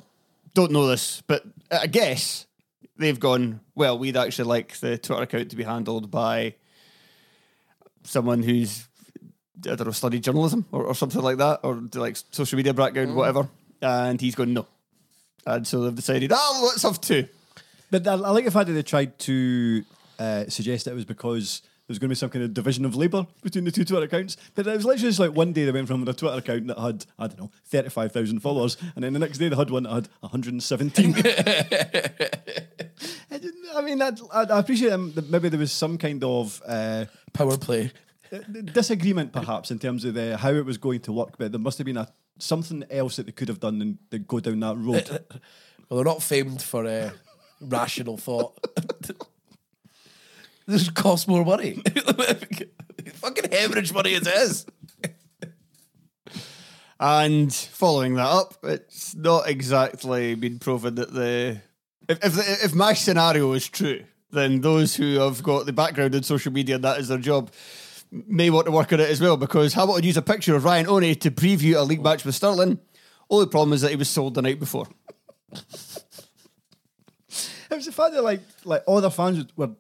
don't know this, but I guess they've gone, well, we'd actually like the Twitter account to be handled by someone who's I don't know, studied journalism or, or something like that, or like social media background, whatever. And he's going, no. And so they've decided, oh, let's have two. But I, I like the fact that they tried to uh, suggest that it was because there was going to be some kind of division of labour between the two Twitter accounts. But it was literally just like one day they went from a Twitter account that had, I don't know, 35,000 followers, and then the next day they had one that had 117. <laughs> I, I mean, I, I appreciate um, that maybe there was some kind of uh, Power play. disagreement, perhaps, in terms of the, how it was going to work, but there must have been a, something else that they could have done and they go down that road. <laughs> Well, they're not famed for uh, rational thought. <laughs> this costs more money. <laughs> Fucking hemorrhage money as it is. And following that up, it's not exactly been proven that the if if, the, if my scenario is true, then those who have got the background in social media and that is their job may want to work on it as well. Because how about I use a picture of Ryan One to preview a league match with Stirling. Only problem is that he was sold the night before. It was the fact that like like all the fans were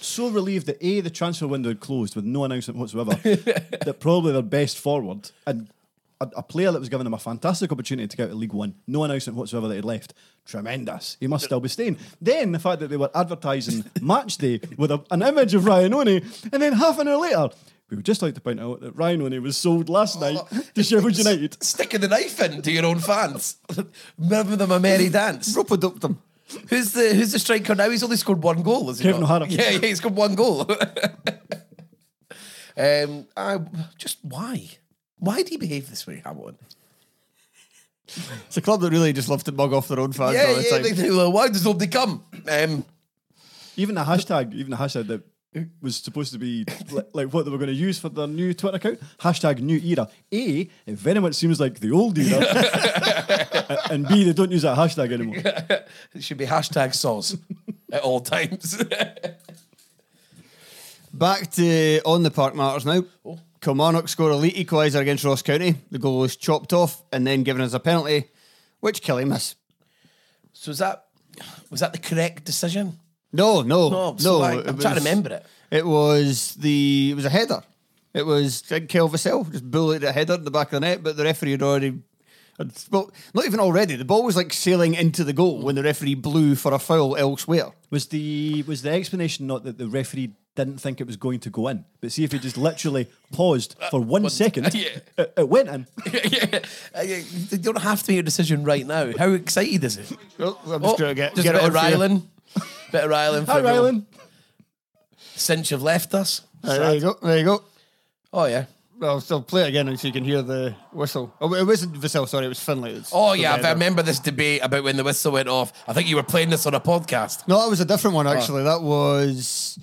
so relieved that a the transfer window had closed with no announcement whatsoever. <laughs> that probably their best forward and a, a player that was giving them a fantastic opportunity to get out of League One, no announcement whatsoever that he'd left. Tremendous. He must still be staying. Then the fact that they were advertising <laughs> match day with a, an image of Ryan One, and then half an hour later. We would just like to point out that Ryan One was sold last oh. night to Sheffield <laughs> United. Sticking the knife into your own fans. Giving them a merry dance. Rope doped them. Who's the who's the striker now? He's only scored one goal, has he? Kevin not? O'Hara. Yeah, yeah, he's scored one goal. <laughs> um, I just why? Why do you behave this way, Hamilton? It's a club that really just love to mug off their own fans yeah, all the yeah. time. They, they, well, why does nobody come? Um, Even the hashtag, even the hashtag that was supposed to be li- like what they were going to use for their new Twitter account. Hashtag new era. A, it very much seems like the old era. <laughs> and B, they don't use that hashtag anymore. <laughs> It should be hashtag sauce at all times. <laughs> Back to on the park matters now. Oh. Kilmarnock score a late equaliser against Ross County. The goal was chopped off and then given as a penalty, which Killie missed. so is that was that the correct decision? No, no, No, no. so I, it I'm trying to remember it. It was the it was a header. It was I think Kyle Vassell just bullied a header in the back of the net, but the referee had already. Had, well, not even already. The ball was like sailing into the goal when the referee blew for a foul elsewhere. Was the was the explanation not that the referee didn't think it was going to go in, but see if he just literally paused for one second, <laughs> yeah. <laughs> it, it went in. <laughs> yeah, uh, you don't have to make a decision right now. How excited is it? Well, I'm just going to get, just get a it of on you. Rylan. Bit of Rylan. for Hi, everyone. Rylan. Since you've left us. Uh, there you go. There you go. Oh yeah. Well, I'll still play it again so you can hear the whistle. Oh, it wasn't Vassell, sorry, it was Findlay. It's Oh yeah. header. I remember this debate about when the whistle went off. I think you were playing this on a podcast. No, that was a different one actually. That was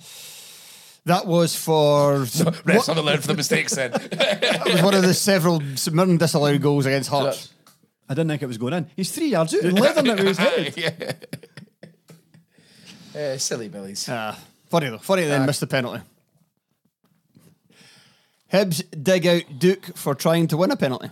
that was for <laughs> Refs haven't learned from the mistakes then. <laughs> that was one of the several Mirren disallowed goals against Hearts. I didn't think it was going in. He's three yards out and leathering it with his <laughs> head. yeah. Uh, silly Billies. Ah, funny though. Funny then missed the penalty. Hibs dig out Duk for trying to win a penalty.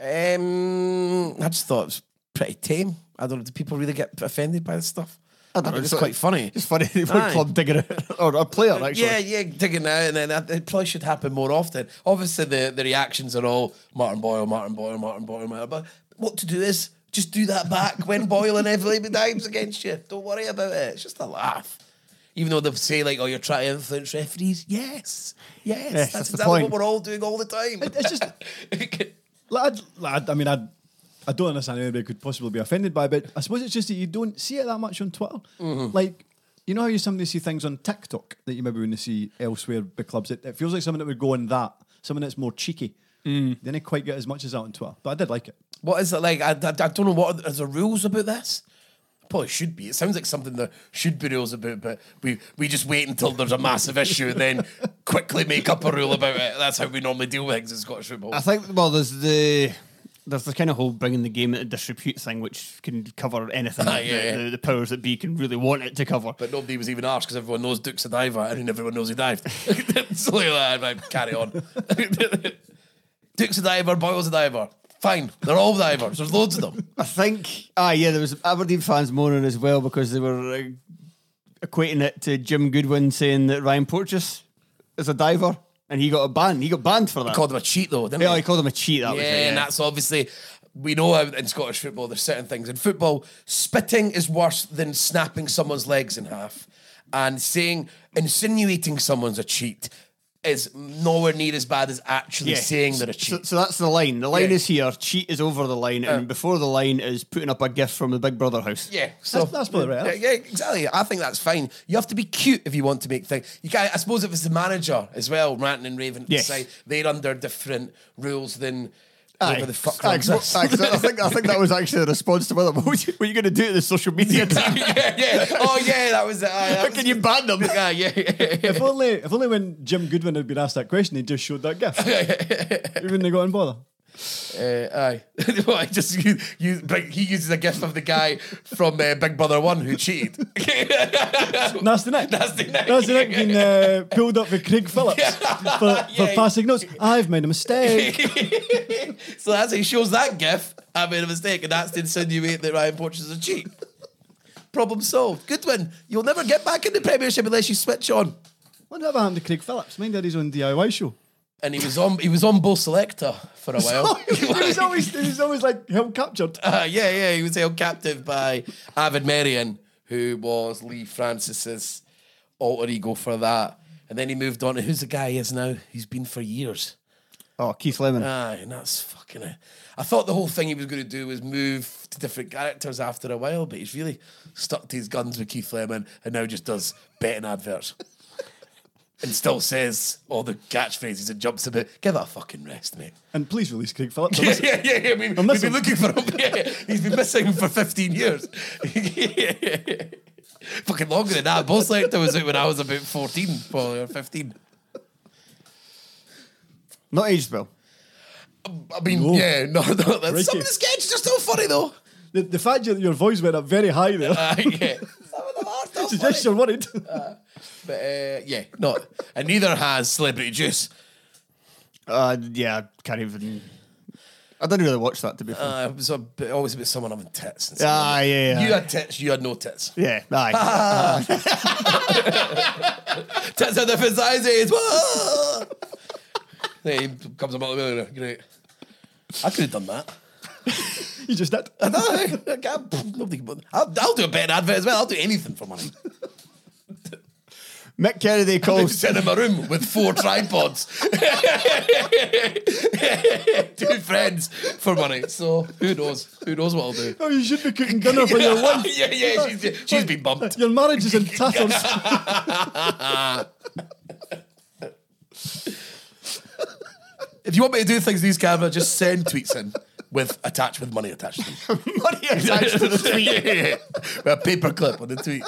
Um, I just thought it was pretty tame. I don't know. Do people really get offended by this stuff? I don't know. It's quite funny. It's funny. <laughs> One Aye. club digging it, or a player actually. Yeah, yeah, digging out, and then that, it probably should happen more often. Obviously, the, the reactions are all Martin Boyle, Martin Boyle, Martin Boyle, Martin But what to do is just do that back when Boyle inevitably dives against you. Don't worry about it. It's just a laugh. Even though they say like, "Oh, you're trying to influence referees," yes, yes, that's, that's the exactly point. what we're all doing all the time. It- it's just <laughs> Like, I'd- I mean, I I don't understand how anybody could possibly be offended by, it, but I suppose it's just that you don't see it that much on Twitter. Mm-hmm. Like, you know how you sometimes see things on TikTok that you maybe wouldn't see elsewhere big clubs. It, it feels like something that would go on that, something that's more cheeky. Mm. They didn't quite get as much as that on Twitter, but I did like it. What is it like? I, I, I don't know what are there rules about this. Probably should be. It sounds like something there should be rules about, but we we just wait until there's a massive issue and then <laughs> quickly make up a rule about it. That's how we normally deal with things in Scottish football. I think. Well, there's the there's the kind of whole bringing the game into disrepute thing, which can cover anything <laughs> Ah, yeah, the, yeah. the, the powers that be can really want it to cover. but nobody was even asked because everyone knows Duk's a diver and everyone knows he dived. <laughs> so like right, carry on. Duk's a diver, Boyle's a diver. Fine, they're all divers. There's loads of them. <laughs> I think. Ah, yeah, there was Aberdeen fans moaning as well because they were uh, equating it to Jim Goodwin saying that Ryan Porteous is a diver, and he got a ban. He got banned for that. Called him a cheat though, didn't yeah, he? he called him a cheat. That was yeah, and that's obviously we know how in Scottish football there's certain things. In football, spitting is worse than snapping someone's legs in half, and saying insinuating someone's a cheat is nowhere near as bad as actually saying they're a So, cheat. so that's the line. The line Yeah. is here. Cheat is over the line, and uh. before the line is putting up a gift from the Big Brother house. yeah, so That's- that's probably right. Yeah, yeah, exactly. I think that's fine. You have to be cute if you want to make things. You can I suppose if it's the manager as well, ranting and raving, Yes. say they're under different rules than Aye. whatever the fuck Aye, runs this. aye, 'cause I think I think that was actually a response to whether what, were you, you going to do to the social media team? <laughs> yeah, yeah. Oh yeah, that was it. Aye, that How was- can you ban them? Yeah, yeah, yeah. If only, if only when Jim Goodwin had been asked that question, he just showed that gif. he wouldn't have got in bother. Uh, aye. <laughs> well, I just <laughs> you, you, but he uses a gif of the guy from uh, Big Brother One who cheated. <laughs> Nasty Nick. Nasty Nick. Nasty Nick being uh, pulled up with Craig Phillips for, for Yeah. passing notes. I've made a mistake. so that's he shows that gif. I made a mistake, and that's to insinuate that Ryan Porteous is a cheat. Problem solved. Good one. You'll never get back in the Premiership unless you switch on. Wonder what happened to Craig Phillips. Mine did his own DIY show. And he was on. He was on Bo' Selecta for a while. he was always, he was always like held captured. Uh, yeah, yeah, he was held captive by Avid Merrion, who was Leigh Francis's alter ego for that. And then he moved on to who's the guy he is now? He's been for years. Oh, Keith Lemon. Aye, and that's fucking it. I thought the whole thing he was going to do was move to different characters after a while, but he's really stuck to his guns with Keith Lemon and now just does betting adverts. And still says all the catchphrases and jumps about. Give it a fucking rest, mate. And please release Craig Phillips. <laughs> I Yeah, yeah, yeah, yeah. We, I'm we've been looking for him. <laughs> Yeah, he's been missing for 15 years. <laughs> Fucking longer than that. Bo' Selecta was out when I was about 14, probably, or 15. Not aged well. I mean, yeah, no, no. That's, some of the sketches are still funny, though. The, the fact that your voice went up very high there Uh, yeah. Some of them are still funny. suggests you're worried. But uh, yeah, no. And neither has Celebrity Juice. Uh, yeah, I can't even. I didn't really watch that to be fair. Uh, it was a bit, always about someone having tits. And Ah, someone- yeah, yeah. You had tits, you had no tits. yeah, aye. <laughs> Tits are different sizes. Then he comes about the middle. Great. I could have done that. <laughs> you just did. I know. I can't- Nobody can. I'll, I'll do a betting advert as well. I'll do anything for money. Mick Kennedy calls. sit in my room with four <laughs> tripods. <laughs> Two friends for money. So who knows? Who knows what I'll do? Oh, you should be cooking dinner for your <laughs> wife. yeah, yeah, she's, she's been bumped. Your marriage is in tatters. If you want me to do things in these cameras, just send tweets in with attached with money attached to them. Money attached to the tweet. With a paper clip on the tweet.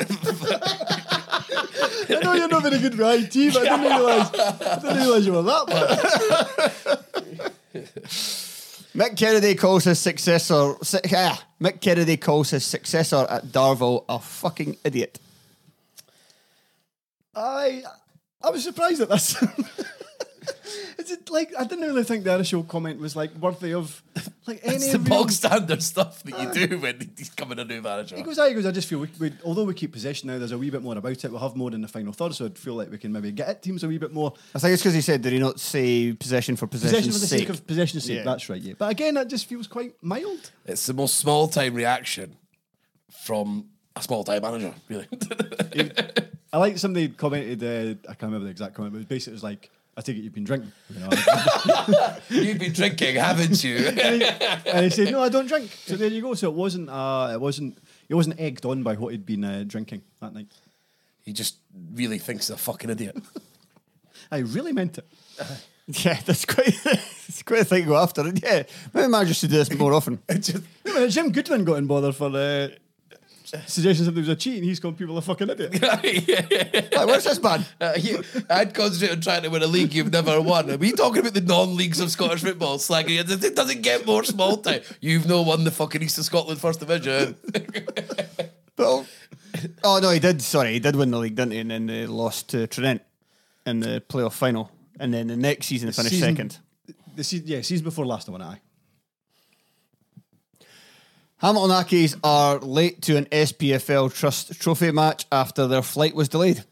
I know you're not very good with IT, but I didn't realise. I didn't realise you were that bad. <laughs> Mick Kennedy calls his successor. Si- ah, Mick Kennedy calls his successor at Darvel a fucking idiot. I I was surprised at this. <laughs> <laughs> Is it like I didn't really think the initial comment was like worthy of like any It's the real- bog standard stuff that you <laughs> do when he's coming a new manager. He goes, "Ah," he goes, I just feel we, we, although we keep possession now, there's a wee bit more about it. We'll have more in the final third, so I'd feel like we can maybe get at teams a wee bit more. I think it's because he said, did he not say possession for Possession possession's for the sake? sake of possession sake. Yeah. That's right, yeah. But again, that just feels quite mild. It's the most small time reaction from a small time manager, really. <laughs> I like somebody commented, uh, I can't remember the exact comment, but basically it was like, I take it you've been drinking. You know, <laughs> You've been drinking, haven't you? <laughs> and he said, "No, I don't drink." So there you go. So it wasn't, uh, it wasn't, he wasn't egged on by what he'd been uh, drinking that night. he just really thinks he's a fucking idiot. I really meant it. <laughs> Yeah, that's quite, it's quite a thing to go after. And yeah, maybe managers should do this more often. Just, Jim Goodwin got in bother for uh, suggestions that there was a cheat, and he's called people a fucking idiot. <laughs> Like, what's this man? Uh, you- I'd concentrate on trying to win a league you've never won. Are we talking about the non-leagues of Scottish football? Slagging it, it doesn't get more small time. You've no won the fucking East of Scotland First Division. <laughs> Well, oh no, he did. Sorry, he did win the league, didn't he? And then they lost to Trent in the playoff final. And then the next season, they finished Season- second. The se- yeah, season before last, I won I. Hamilton Accies are late to an SPFL Trust Trophy match after their flight was delayed.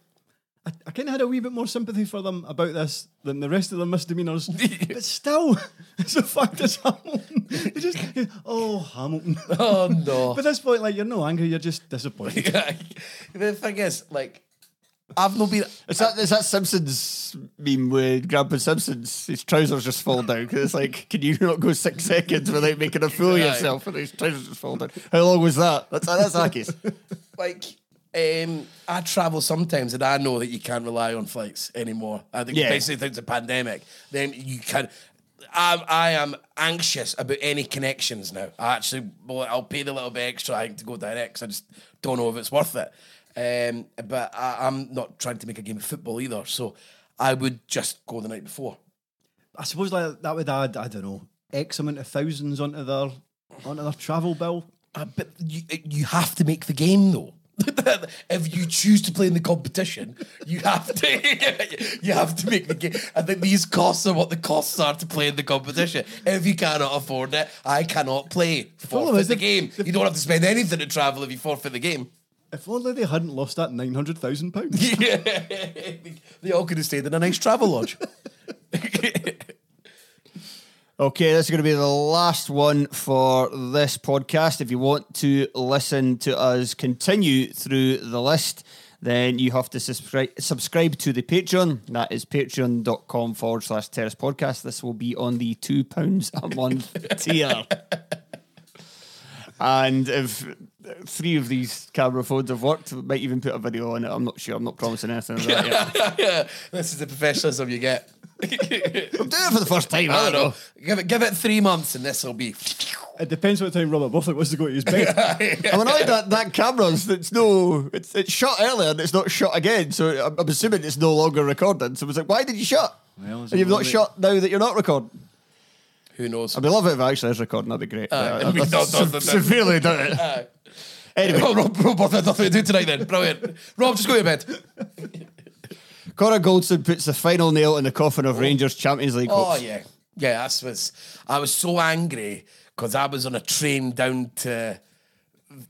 I, I kind of had a wee bit more sympathy for them about this than the rest of the misdemeanors, <laughs> but still, <laughs> it's a fact it's Hamilton. You just, oh Hamilton. oh no. <laughs> But at this point, like you're no angry, you're just disappointed. the thing is, like, I've not been. Is that is that Simpsons meme with Grandpa Simpsons? His trousers just fall down because it's like, can you not go six seconds without making a fool of <laughs> yourself? And his trousers just fall down. How long was that? That's that's Accies. <laughs> like um, I travel sometimes and I know that you can't rely on flights anymore. I think Yeah. basically since the pandemic, then you can. I'm, I am anxious about any connections now. I actually, well, I'll pay the little bit extra I think, to go direct 'cause I just don't know if it's worth it. Um, but I, I'm not trying to make a game of football either, so I would just go the night before. I suppose like that would add, I don't know, X amount of thousands onto their onto their travel bill. Uh, but you, you have to make the game though. <laughs> if you choose to play in the competition, you have to <laughs> you have to make the game. I think these costs are what the costs are to play in the competition. If you cannot afford it, I cannot play. Forfeit is the the- game. You don't have to spend anything to travel if you forfeit the game. If only they hadn't lost that nine hundred thousand pounds. <laughs> Yeah, they all could have stayed in a nice travel lodge. <laughs> Okay, this is going to be the last one for this podcast. If you want to listen to us continue through the list, then you have to subscribe subscribe to the Patreon. That is patreon.com forward slash terrace podcast. This will be on the £2 a month <laughs> tier. And if three of these camera phones have worked, we might even put a video on it. I'm not sure. I'm not promising anything of that yet. this is the professionalism you get. <laughs> <laughs> I'm doing it for the first time. I don't know. Give it, give it three months, and this will be. <laughs> It depends what time Robert Buffett wants to go to his bed. I'm annoyed that that camera's it's no it's it's shot earlier and it's not shot again. So I'm, I'm assuming it's no longer recording. So I was like, why did you shut? Well, and you've not only- shot now that you're not recording. Who knows? Oh, I'd be love it if it actually is recording. That'd be great. Aye. Yeah, No, I've no, no, se- severely it. Aye. Anyway, Oh, Rob, Rob, Rob had nothing to do tonight then. Brilliant. Rob, just go to bed. <laughs> Connor Goldson puts the final nail in the coffin of oh. Rangers Champions League Oh hopes. yeah, yeah. That's was. I was so angry because I was on a train down to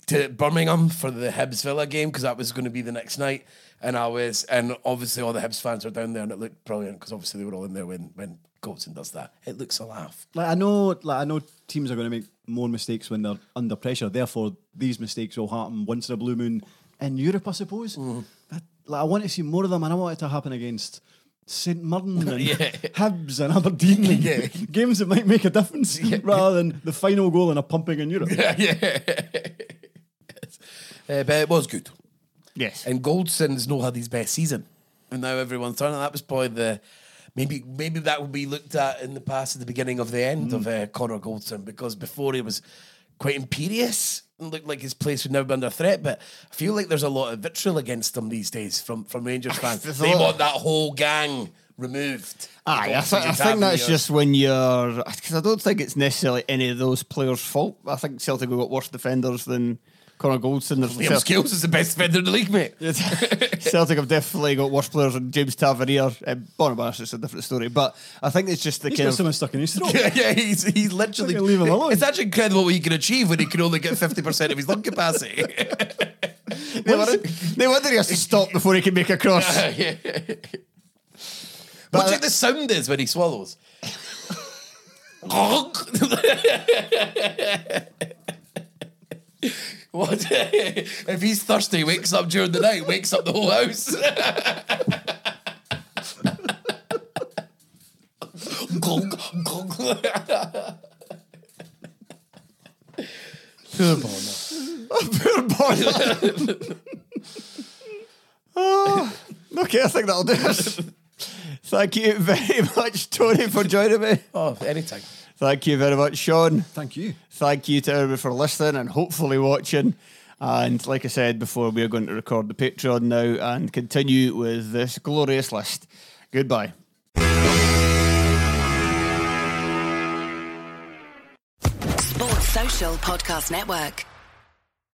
to Birmingham for the Hibs Villa game because that was going to be the next night, and I was, and obviously all the Hibs fans were down there, and it looked brilliant because obviously they were all in there when when Goldson does that. It looks a laugh. Like I know, like I know, teams are going to make more mistakes when they're under pressure. Therefore, these mistakes will happen once in a blue moon in Europe, I suppose. But, like, I want to see more of them, and I want it to happen against St Mirren <laughs> and Yeah. Hibs and Aberdeen, and <laughs> Yeah. games that might make a difference, rather than the final goal in a pumping in Europe. <laughs> Uh, but it was good. Yes. And Goldson's not had his best season, and now everyone's turning. That was probably the maybe maybe that will be looked at in the past at the beginning of the end of uh, Connor Goldson because before he was quite imperious and looked like his place would never be under threat. But I feel like there's a lot of vitriol against him these days from from Rangers <laughs> fans. They want that whole gang removed. Aye, I, th- I think that's just when you're because I don't think it's necessarily any of those players' fault. I think Celtic have got worse defenders than Connor Goldson. There's Liam Cel- Scales is the best defender in the league, mate. <laughs> Celtic have definitely got worse players than James Tavernier. Uh, Barisic is a different story, but I think it's just the He's kind got of someone stuck in his <laughs> throat. yeah, yeah, he's, he's literally. Fucking leave him alone. It's actually incredible what he can achieve when he can only get 50% of his lung capacity. <laughs> no wonder, no wonder he has to stop before he can make a cross. what do you think the sound is when he swallows? What? if he's thirsty, he wakes up during the night, wakes up the whole house. Gong, gong. Poor Bono. Poor boy. oh, okay, I think that'll do us. Thank you very much, Tony, for joining me. Oh, anytime. Thank you very much, Shaughan. Thank you. Thank you to everybody for listening and hopefully watching. And like I said before, we are going to record the Patreon now and continue with this glorious list. Goodbye. Sports Social Podcast Network.